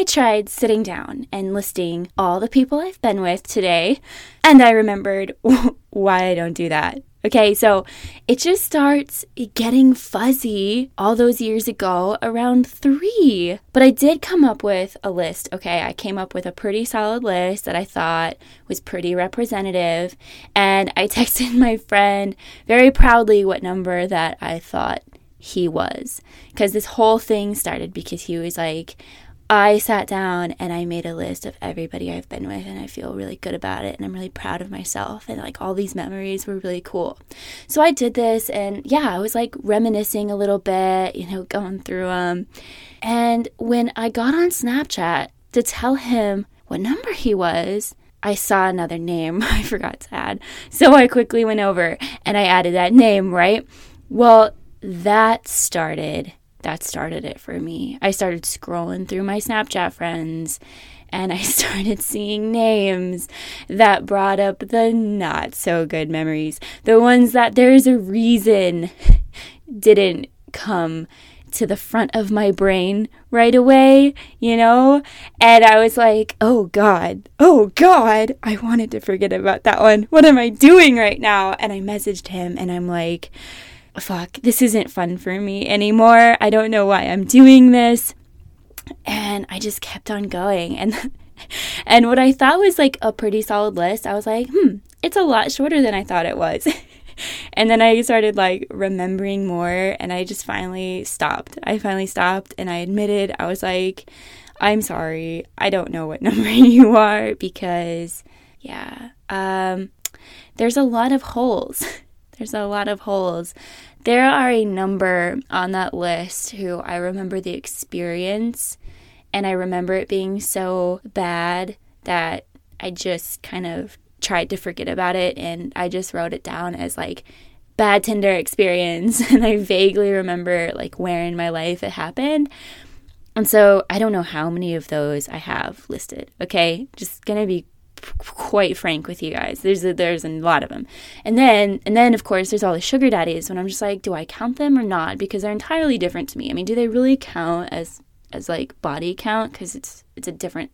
I tried sitting down and listing all the people I've been with today, and I remembered why I don't do that. Okay, so it just starts getting fuzzy all those years ago around three. But I did come up with a list. Okay, I came up with a pretty solid list that I thought was pretty representative. And I texted my friend very proudly what number that I thought he was. Because this whole thing started because he was like, I sat down and I made a list of everybody I've been with, and I feel really good about it. And I'm really proud of myself. And like all these memories were really cool. So I did this, and yeah, I was like reminiscing a little bit, you know, going through them. And when I got on Snapchat to tell him what number he was, I saw another name I forgot to add. So I quickly went over and I added that name, right? Well, that started that started it for me. I started scrolling through my Snapchat friends and I started seeing names that brought up the not so good memories, the ones that there's a reason didn't come to the front of my brain right away, you know? And I was like, oh God, oh God, I wanted to forget about that one. What am I doing right now? And I messaged him and I'm like, fuck, this isn't fun for me anymore. I don't know why I'm doing this. And I just kept on going. And and what I thought was like a pretty solid list, I was like, hmm, it's a lot shorter than I thought it was. and then I started like remembering more and I just finally stopped. I finally stopped and I admitted I was like, I'm sorry. I don't know what number you are because yeah. Um there's a lot of holes. There's a lot of holes. There are a number on that list who I remember the experience and I remember it being so bad that I just kind of tried to forget about it and I just wrote it down as like bad Tinder experience and I vaguely remember like where in my life it happened. And so I don't know how many of those I have listed. Okay? Just to be quite frank with you guys. There's a, there's a lot of them, and then and then of course there's all the sugar daddies. When I'm just like, do I count them or not? Because they're entirely different to me. I mean, do they really count as as like body count? Because it's it's a different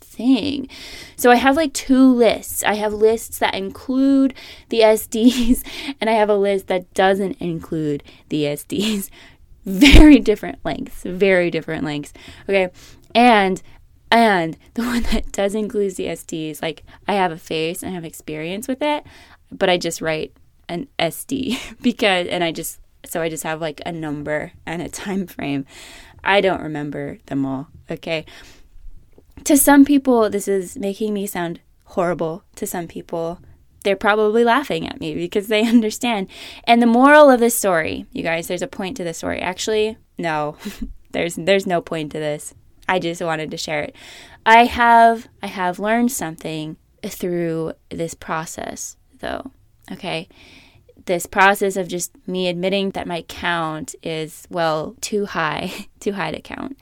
thing. So I have like two lists. I have lists that include the SDs, and I have a list that doesn't include the SDs. Very different lengths. Very different lengths. Okay. And and the one that does include the SDs, like I have a face and I have experience with it, but I just write an SD because, and I just, so I just have like a number and a time frame. I don't remember them all. Okay. To some people, this is making me sound horrible. To some people, they're probably laughing at me because they understand. And the moral of this story, you guys, there's a point to the story. Actually, no, there's there's no point to this. I just wanted to share it. I have I have learned something through this process though. Okay. This process of just me admitting that my count is well too high, too high to count.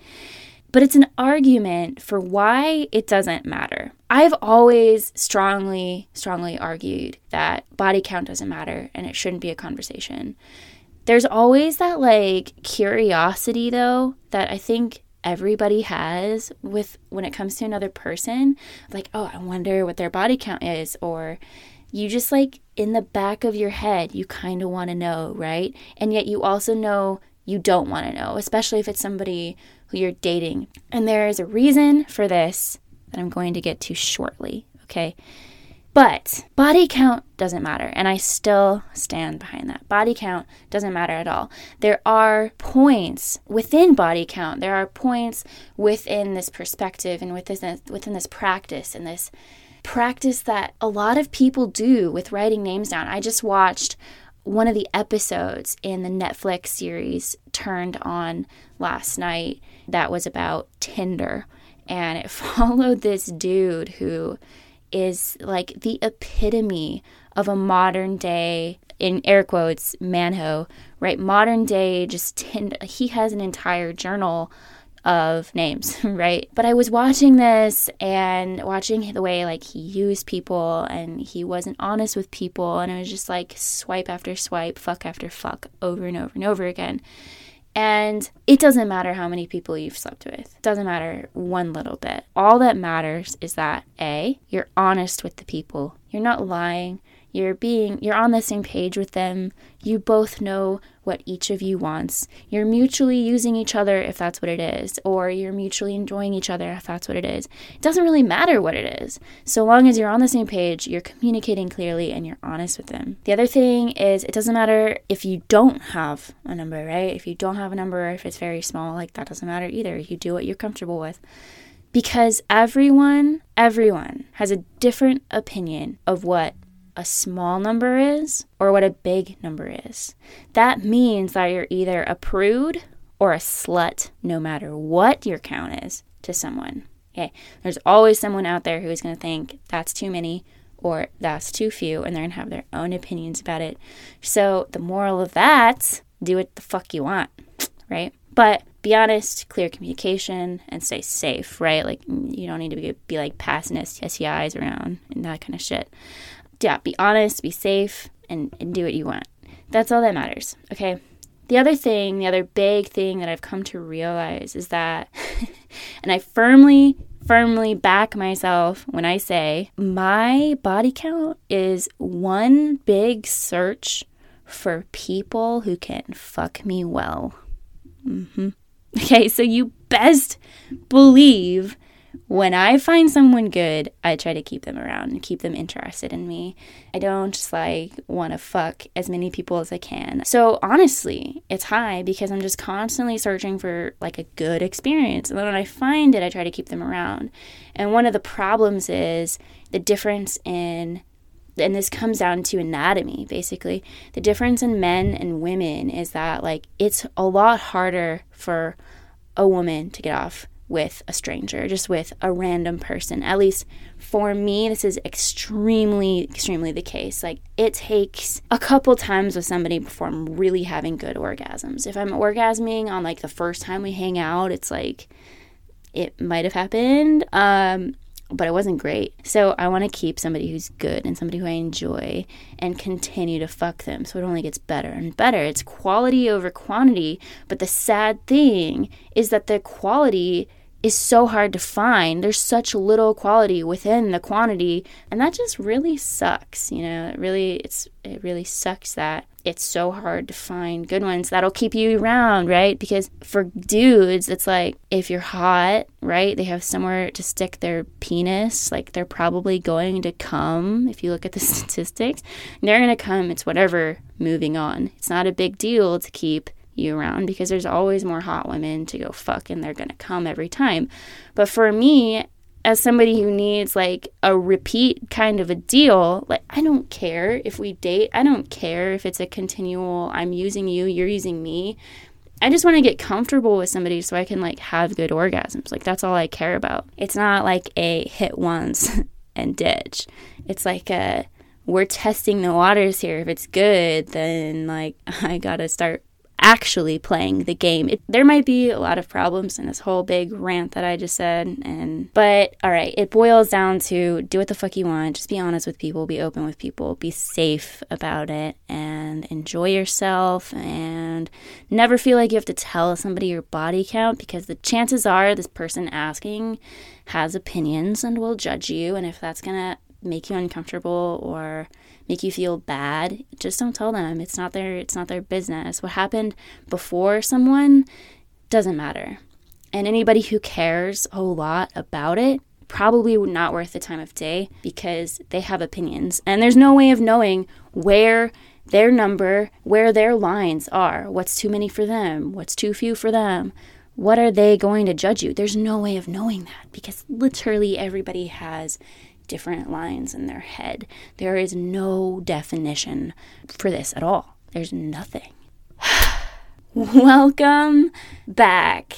But it's an argument for why it doesn't matter. I've always strongly, strongly argued that body count doesn't matter and it shouldn't be a conversation. There's always that like curiosity though that I think everybody has with when it comes to another person like oh i wonder what their body count is or you just like in the back of your head you kind of want to know right? And yet you also know you don't want to know especially if it's somebody who you're dating. And there is a reason for this that i'm going to get to shortly okay but body count doesn't matter, and I still stand behind that. Body count doesn't matter at all. There are points within body count, there are points within this perspective and within this, within this practice and this practice that a lot of people do with writing names down. I just watched one of the episodes in the Netflix series Turned On last night that was about Tinder, and it followed this dude who is like the epitome of a modern day in air quotes manho right? Modern day just he has an entire journal of names right? But i was watching this and watching the way like he used people and he wasn't honest with people and it was just like swipe after swipe fuck after fuck over and over and over again And it doesn't matter how many people you've slept with. It doesn't matter one little bit. All that matters is that A, you're honest with the people. You're not lying. You're being you're on the same page with them. You both know what each of you wants. You're mutually using each other if that's what it is, or you're mutually enjoying each other if that's what it is. It doesn't really matter what it is. So long as you're on the same page, you're communicating clearly and you're honest with them. The other thing is it doesn't matter if you don't have a number, right? If you don't have a number, if it's very small, like that doesn't matter either. You do what you're comfortable with because everyone, everyone has a different opinion of what a small number is or what a big number is. That means that you're either a prude or a slut, no matter what your count is to someone. Okay, there's always someone out there who is going to think that's too many or that's too few, and they're going to have their own opinions about it. So, the moral of that do what the fuck you want, right? But be honest, clear communication, and stay safe, right? Like, you don't need to be, be like passing STIs around and that kind of shit yeah, be honest, be safe, and, and do what you want. That's all that matters, okay? The other thing, the other big thing that I've come to realize is that, and I firmly, firmly back myself when I say my body count is one big search for people who can fuck me well. Mm-hmm. Okay, so you best believe when I find someone good, I try to keep them around and keep them interested in me. I don't just like want to fuck as many people as I can. So honestly, it's high because I'm just constantly searching for like a good experience. And then when I find it, I try to keep them around. And one of the problems is the difference in and this comes down to anatomy basically. The difference in men and women is that like it's a lot harder for a woman to get off with a stranger, just with a random person. At least for me, this is extremely, extremely the case. Like, it takes a couple times with somebody before I'm really having good orgasms. If I'm orgasming on like the first time we hang out, it's like it might have happened. Um, but it wasn't great. So I want to keep somebody who's good and somebody who I enjoy and continue to fuck them so it only gets better and better. It's quality over quantity, but the sad thing is that the quality is so hard to find. There's such little quality within the quantity, and that just really sucks. You know, it really it's it really sucks that it's so hard to find good ones that'll keep you around, right? Because for dudes, it's like if you're hot, right? They have somewhere to stick their penis, like they're probably going to come. If you look at the statistics, they're going to come. It's whatever moving on. It's not a big deal to keep you around because there's always more hot women to go fuck and they're going to come every time. But for me, as somebody who needs like a repeat kind of a deal, like I don't care if we date. I don't care if it's a continual I'm using you, you're using me. I just want to get comfortable with somebody so I can like have good orgasms. Like that's all I care about. It's not like a hit once and ditch. It's like a we're testing the waters here. If it's good, then like I got to start actually playing the game. It, there might be a lot of problems in this whole big rant that I just said, and but all right, it boils down to do what the fuck you want. Just be honest with people, be open with people, be safe about it, and enjoy yourself, and never feel like you have to tell somebody your body count because the chances are this person asking has opinions and will judge you, and if that's gonna make you uncomfortable or make you feel bad, just don't tell them. It's not their it's not their business. What happened before someone doesn't matter. And anybody who cares a lot about it probably not worth the time of day because they have opinions. And there's no way of knowing where their number, where their lines are. What's too many for them? What's too few for them? What are they going to judge you? There's no way of knowing that because literally everybody has different lines in their head. There is no definition for this at all. There's nothing. Welcome back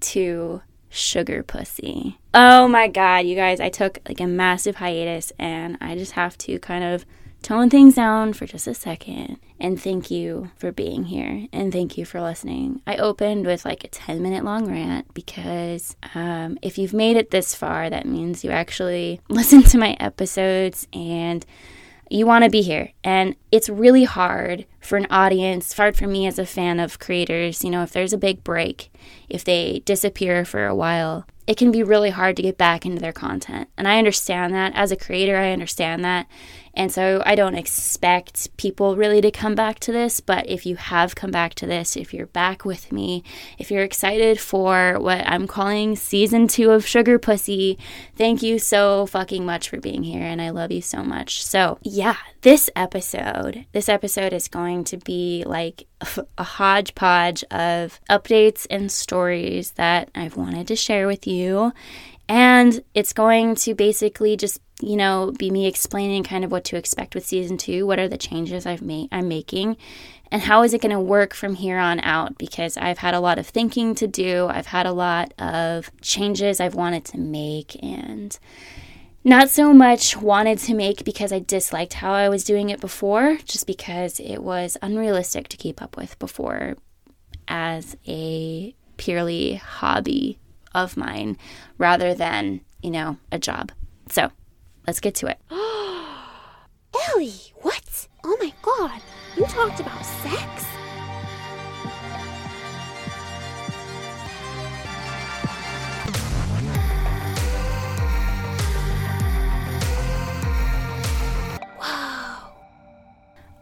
to Sugar Pussy. Oh my god, you guys, I took like a massive hiatus and I just have to kind of tone things down for just a second and thank you for being here and thank you for listening. I opened with like a 10 minute long rant because um, if you've made it this far, that means you actually listen to my episodes and you want to be here. And it's really hard for an audience, hard for me as a fan of creators. You know, if there's a big break, if they disappear for a while, it can be really hard to get back into their content. And I understand that. As a creator, I understand that. And so I don't expect people really to come back to this, but if you have come back to this, if you're back with me, if you're excited for what I'm calling season two of Sugar Pussy, thank you so fucking much for being here and I love you so much. So, yeah, this episode, this episode is going to be like a hodgepodge of updates and stories that I've wanted to share with you. And it's going to basically just you know, be me explaining kind of what to expect with season two. What are the changes I've made I'm making, and how is it going to work from here on out? Because I've had a lot of thinking to do. I've had a lot of changes I've wanted to make, and not so much wanted to make because I disliked how I was doing it before, just because it was unrealistic to keep up with before as a purely hobby of mine rather than, you know, a job. So, Let's get to it. Ellie, what? Oh my god, you talked about sex?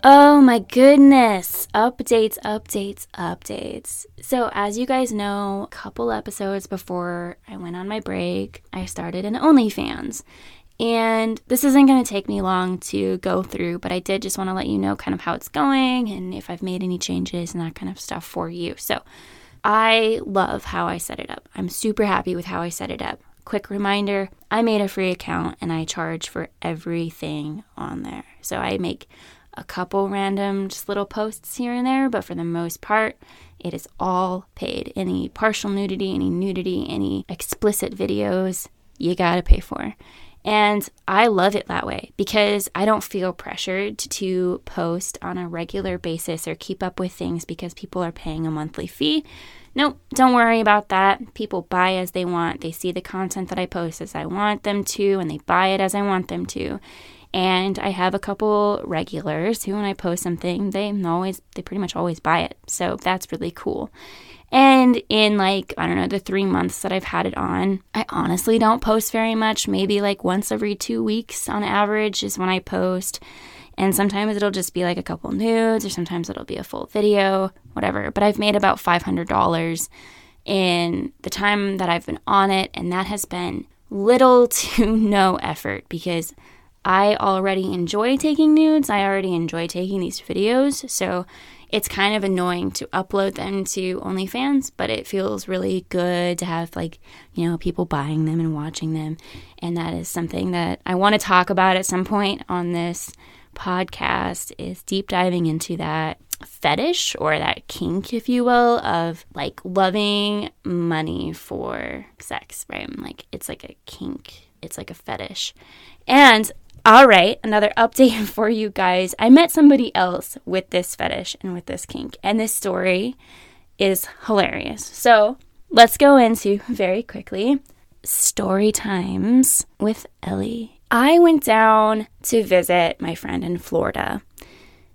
Oh my goodness. Updates, updates, updates. So, as you guys know, a couple episodes before I went on my break, I started an OnlyFans. And this isn't going to take me long to go through, but I did just want to let you know kind of how it's going and if I've made any changes and that kind of stuff for you. So I love how I set it up. I'm super happy with how I set it up. Quick reminder I made a free account and I charge for everything on there. So I make a couple random just little posts here and there, but for the most part, it is all paid. Any partial nudity, any nudity, any explicit videos, you gotta pay for. And I love it that way because I don't feel pressured to post on a regular basis or keep up with things because people are paying a monthly fee. Nope, don't worry about that. People buy as they want. They see the content that I post as I want them to, and they buy it as I want them to. And I have a couple regulars who, when I post something, they always, they pretty much always buy it. So that's really cool. And in like, I don't know, the three months that I've had it on, I honestly don't post very much. Maybe like once every two weeks on average is when I post. And sometimes it'll just be like a couple nudes, or sometimes it'll be a full video, whatever. But I've made about $500 in the time that I've been on it. And that has been little to no effort because I already enjoy taking nudes. I already enjoy taking these videos. So it's kind of annoying to upload them to OnlyFans, but it feels really good to have like, you know, people buying them and watching them. And that is something that I want to talk about at some point on this podcast is deep diving into that fetish or that kink, if you will, of like loving money for sex, right? Like it's like a kink, it's like a fetish. And all right, another update for you guys. I met somebody else with this fetish and with this kink, and this story is hilarious. So let's go into very quickly story times with Ellie. I went down to visit my friend in Florida,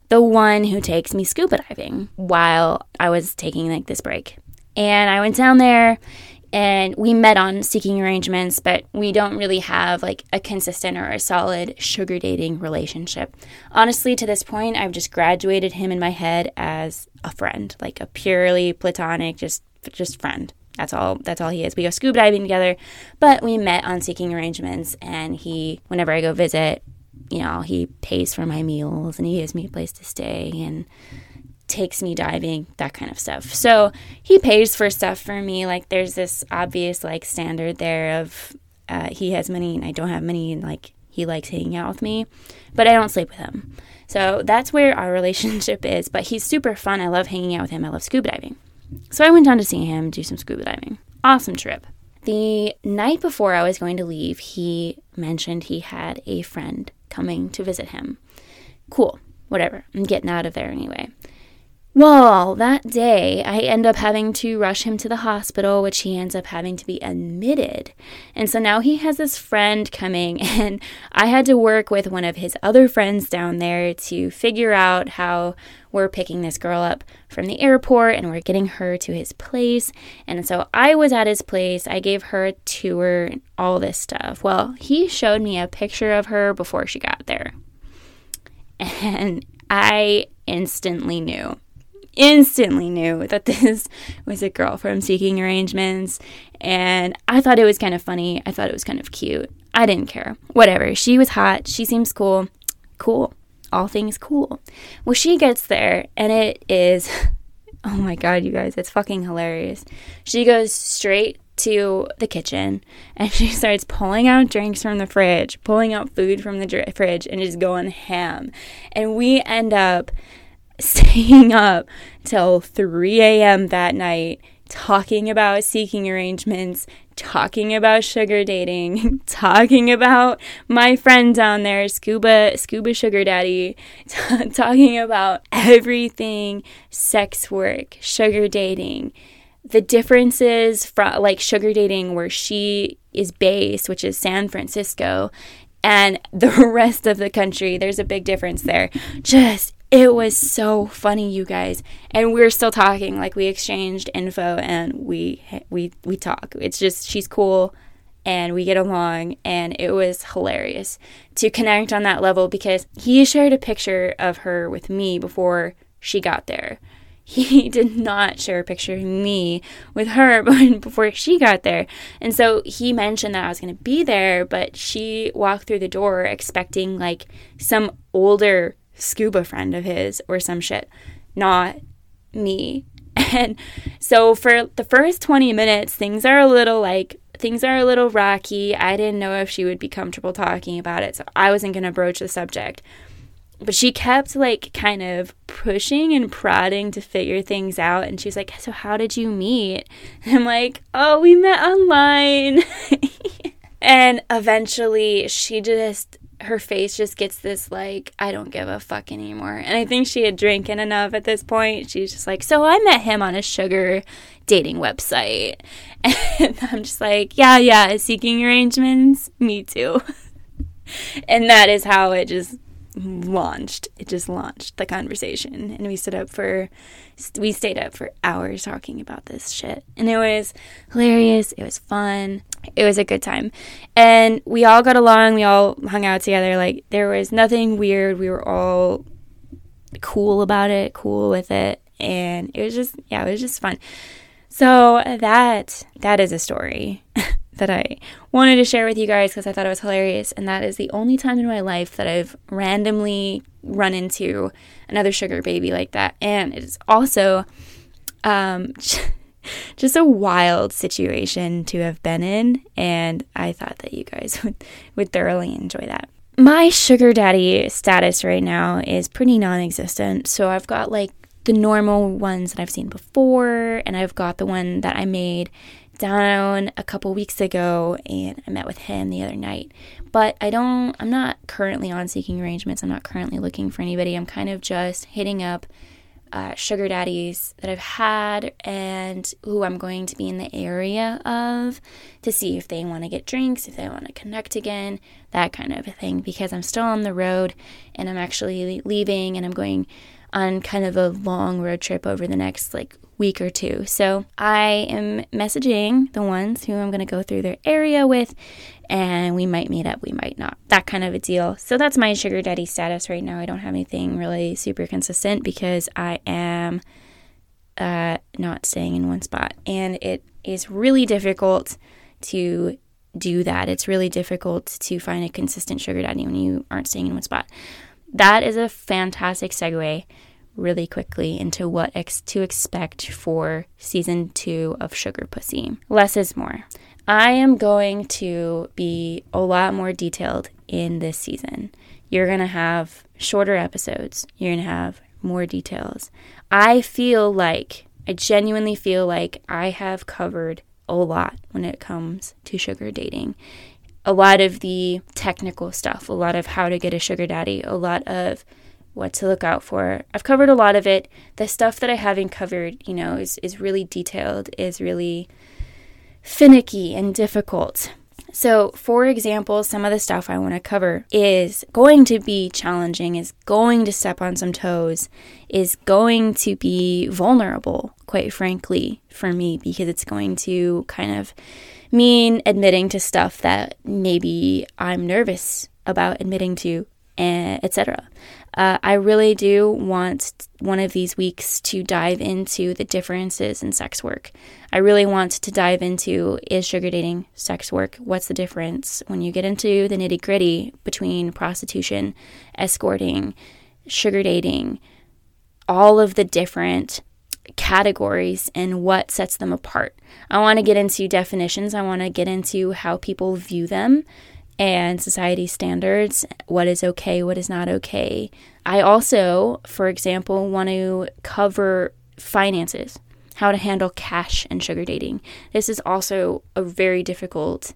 the one who takes me scuba diving while I was taking like this break. And I went down there and we met on seeking arrangements, but we don't really have like a consistent or a solid sugar dating relationship. Honestly, to this point, I've just graduated him in my head as a friend, like a purely platonic, just just friend. That's all. That's all he is. We go scuba diving together, but we met on seeking arrangements, and he, whenever I go visit, you know, he pays for my meals and he gives me a place to stay and takes me diving, that kind of stuff. So he pays for stuff for me. Like there's this obvious like standard there of uh, he has money and I don't have money, and like he likes hanging out with me, but I don't sleep with him. So that's where our relationship is. But he's super fun. I love hanging out with him. I love scuba diving. So I went down to see him do some scuba diving. Awesome trip. The night before I was going to leave, he mentioned he had a friend coming to visit him. Cool, whatever. I'm getting out of there anyway Well, that day, I end up having to rush him to the hospital, which he ends up having to be admitted. And so now he has this friend coming, and I had to work with one of his other friends down there to figure out how we're picking this girl up from the airport and we're getting her to his place. And so I was at his place, I gave her a tour, and all this stuff. Well, he showed me a picture of her before she got there. And I instantly knew instantly knew that this was a girl from Seeking Arrangements. And I thought it was kind of funny. I thought it was kind of cute. I didn't care. Whatever. She was hot. She seems cool. Cool. All things cool. Well, she gets there and it is, oh my God, you guys, it's fucking hilarious. She goes straight to the kitchen and she starts pulling out drinks from the fridge, pulling out food from the dr- fridge, and just going ham. And we end up staying up till 3 a.m. that night talking about seeking arrangements, talking about sugar dating, talking about my friend down there, Scuba Scuba Sugar Daddy, t- talking about everything sex work, sugar dating, the differences from like sugar dating where she is based, which is San Francisco, and the rest of the country. There's a big difference there. Just it was so funny, you guys. And we're still talking. Like we exchanged info and we we we talk. It's just she's cool and we get along and it was hilarious to connect on that level because he shared a picture of her with me before she got there. He did not share a picture of me with her but before she got there. And so he mentioned that I was going to be there, but she walked through the door expecting like some older scuba friend of his or some shit, not me. And so for the first 20 minutes, things are a little like, things are a little rocky. I didn't know if she would be comfortable talking about it, so I wasn't going to broach the subject. But she kept like kind of pushing and prodding to figure things out. And she's like, So, how did you meet? And I'm like, Oh, we met online. and eventually she just her face just gets this like I don't give a fuck anymore. And I think she had drinking enough at this point. She's just like, "So I met him on a sugar dating website." And I'm just like, "Yeah, yeah, seeking arrangements. Me too." and that is how it just launched. It just launched the conversation, and we stood up for we stayed up for hours talking about this shit, and it was hilarious. It was fun. It was a good time, and we all got along. We all hung out together. Like there was nothing weird. We were all cool about it, cool with it, and it was just yeah, it was just fun. So that that is a story that I wanted to share with you guys because I thought it was hilarious. And that is the only time in my life that I've randomly run into another sugar baby like that. And it is also um, just a wild situation to have been in. And I thought that you guys would, would thoroughly enjoy that. My sugar daddy status right now is pretty non existent. So I've got like the normal ones that I've seen before, and I've got the one that I made down a couple weeks ago and I met with him the other night. But I don't, I'm not currently on seeking arrangements. I'm not currently looking for anybody. I'm kind of just hitting up uh, sugar daddies that I've had and who I'm going to be in the area of to see if they want to get drinks, if they want to connect again, that kind of a thing. Because I'm still on the road and I'm actually leaving and I'm going on kind of a long road trip over the next like week or two. So I am messaging the ones who I'm going to go through their area with, and we might meet up, we might not. That kind of a deal. So that's my sugar daddy status right now. I don't have anything really super consistent because I am uh, not staying in one spot, and it is really difficult to do that. It's really difficult to find a consistent sugar daddy when you aren't staying in one spot. That is a fantastic segue really quickly into what ex- to expect for season two of Sugar Pussy. Less is more. I am going to be a lot more detailed in this season. You're going to have shorter episodes, you're going to have more details. I feel like, I genuinely feel like I have covered a lot when it comes to sugar dating. A lot of the technical stuff, a lot of how to get a sugar daddy, a lot of what to look out for. I've covered a lot of it. The stuff that I haven't covered, you know, is, is really detailed, is really finicky and difficult. So, for example, some of the stuff I want to cover is going to be challenging, is going to step on some toes, is going to be vulnerable, quite frankly, for me, because it's going to kind of mean admitting to stuff that maybe I'm nervous about admitting to, eh, etc. Uh, I really do want one of these weeks to dive into the differences in sex work. I really want to dive into is sugar dating sex work? What's the difference when you get into the nitty gritty between prostitution, escorting, sugar dating, all of the different categories and what sets them apart. I want to get into definitions, I want to get into how people view them and society standards, what is okay, what is not okay. I also, for example, want to cover finances, how to handle cash and sugar dating. This is also a very difficult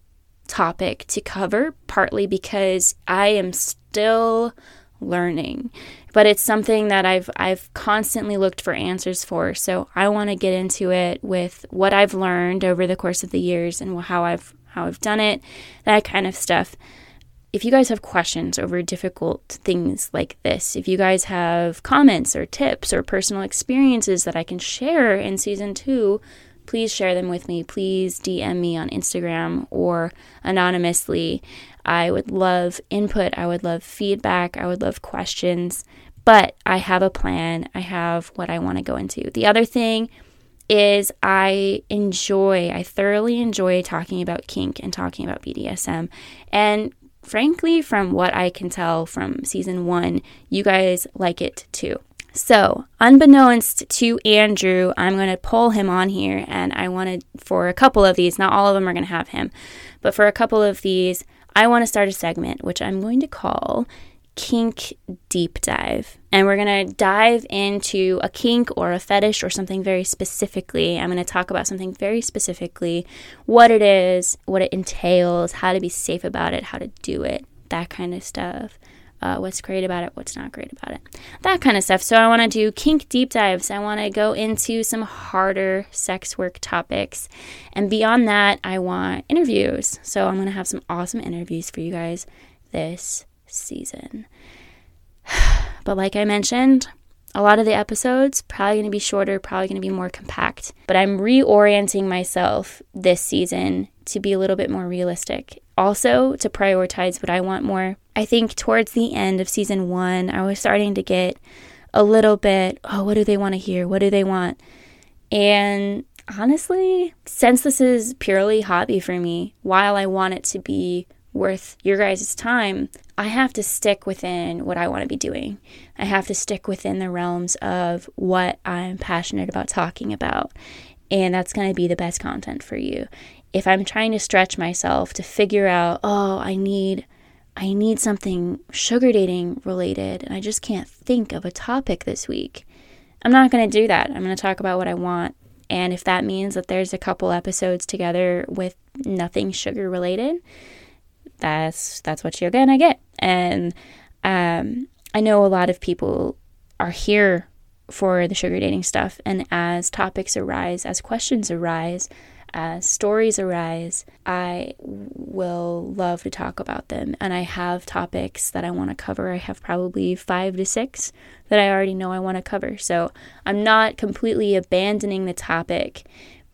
topic to cover, partly because I am still learning. But it's something that I've I've constantly looked for answers for. So I want to get into it with what I've learned over the course of the years and how I've how I've done it, that kind of stuff. If you guys have questions over difficult things like this, if you guys have comments or tips or personal experiences that I can share in season two, please share them with me. Please DM me on Instagram or anonymously. I would love input. I would love feedback. I would love questions. But I have a plan. I have what I want to go into. The other thing is I enjoy, I thoroughly enjoy talking about kink and talking about BDSM. And frankly, from what I can tell from season one, you guys like it too. So, unbeknownst to Andrew, I'm going to pull him on here, and I wanted for a couple of these, not all of them are going to have him, but for a couple of these, I want to start a segment which I'm going to call kink deep dive. And we're going to dive into a kink or a fetish or something very specifically. I'm going to talk about something very specifically what it is, what it entails, how to be safe about it, how to do it, that kind of stuff. Uh, what's great about it, what's not great about it, that kind of stuff. So, I want to do kink deep dives. I want to go into some harder sex work topics. And beyond that, I want interviews. So, I'm going to have some awesome interviews for you guys this season. But like I mentioned, a lot of the episodes probably going to be shorter, probably going to be more compact. But I'm reorienting myself this season to be a little bit more realistic. Also, to prioritize what I want more. I think towards the end of season one, I was starting to get a little bit, oh, what do they want to hear? What do they want? And honestly, since this is purely hobby for me, while I want it to be worth your guys' time, I have to stick within what I want to be doing. I have to stick within the realms of what I'm passionate about talking about. And that's going to be the best content for you. If I'm trying to stretch myself to figure out, oh, I need I need something sugar dating related and I just can't think of a topic this week. I'm not going to do that. I'm going to talk about what I want. And if that means that there's a couple episodes together with nothing sugar related, that's that's what you're gonna get. And um, I know a lot of people are here for the sugar dating stuff, and as topics arise, as questions arise, as stories arise, I will love to talk about them. And I have topics that I want to cover. I have probably five to six that I already know I want to cover. So I'm not completely abandoning the topic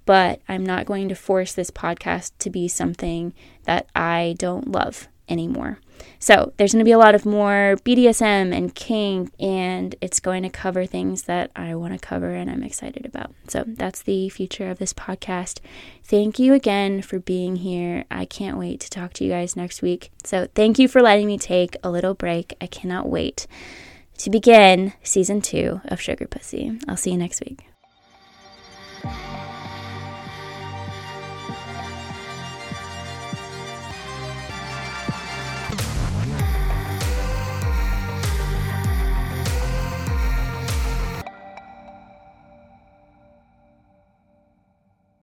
but I'm not going to force this podcast to be something that I don't love anymore. So, there's going to be a lot of more BDSM and kink, and it's going to cover things that I want to cover and I'm excited about. So, that's the future of this podcast. Thank you again for being here. I can't wait to talk to you guys next week. So, thank you for letting me take a little break. I cannot wait to begin season two of Sugar Pussy. I'll see you next week.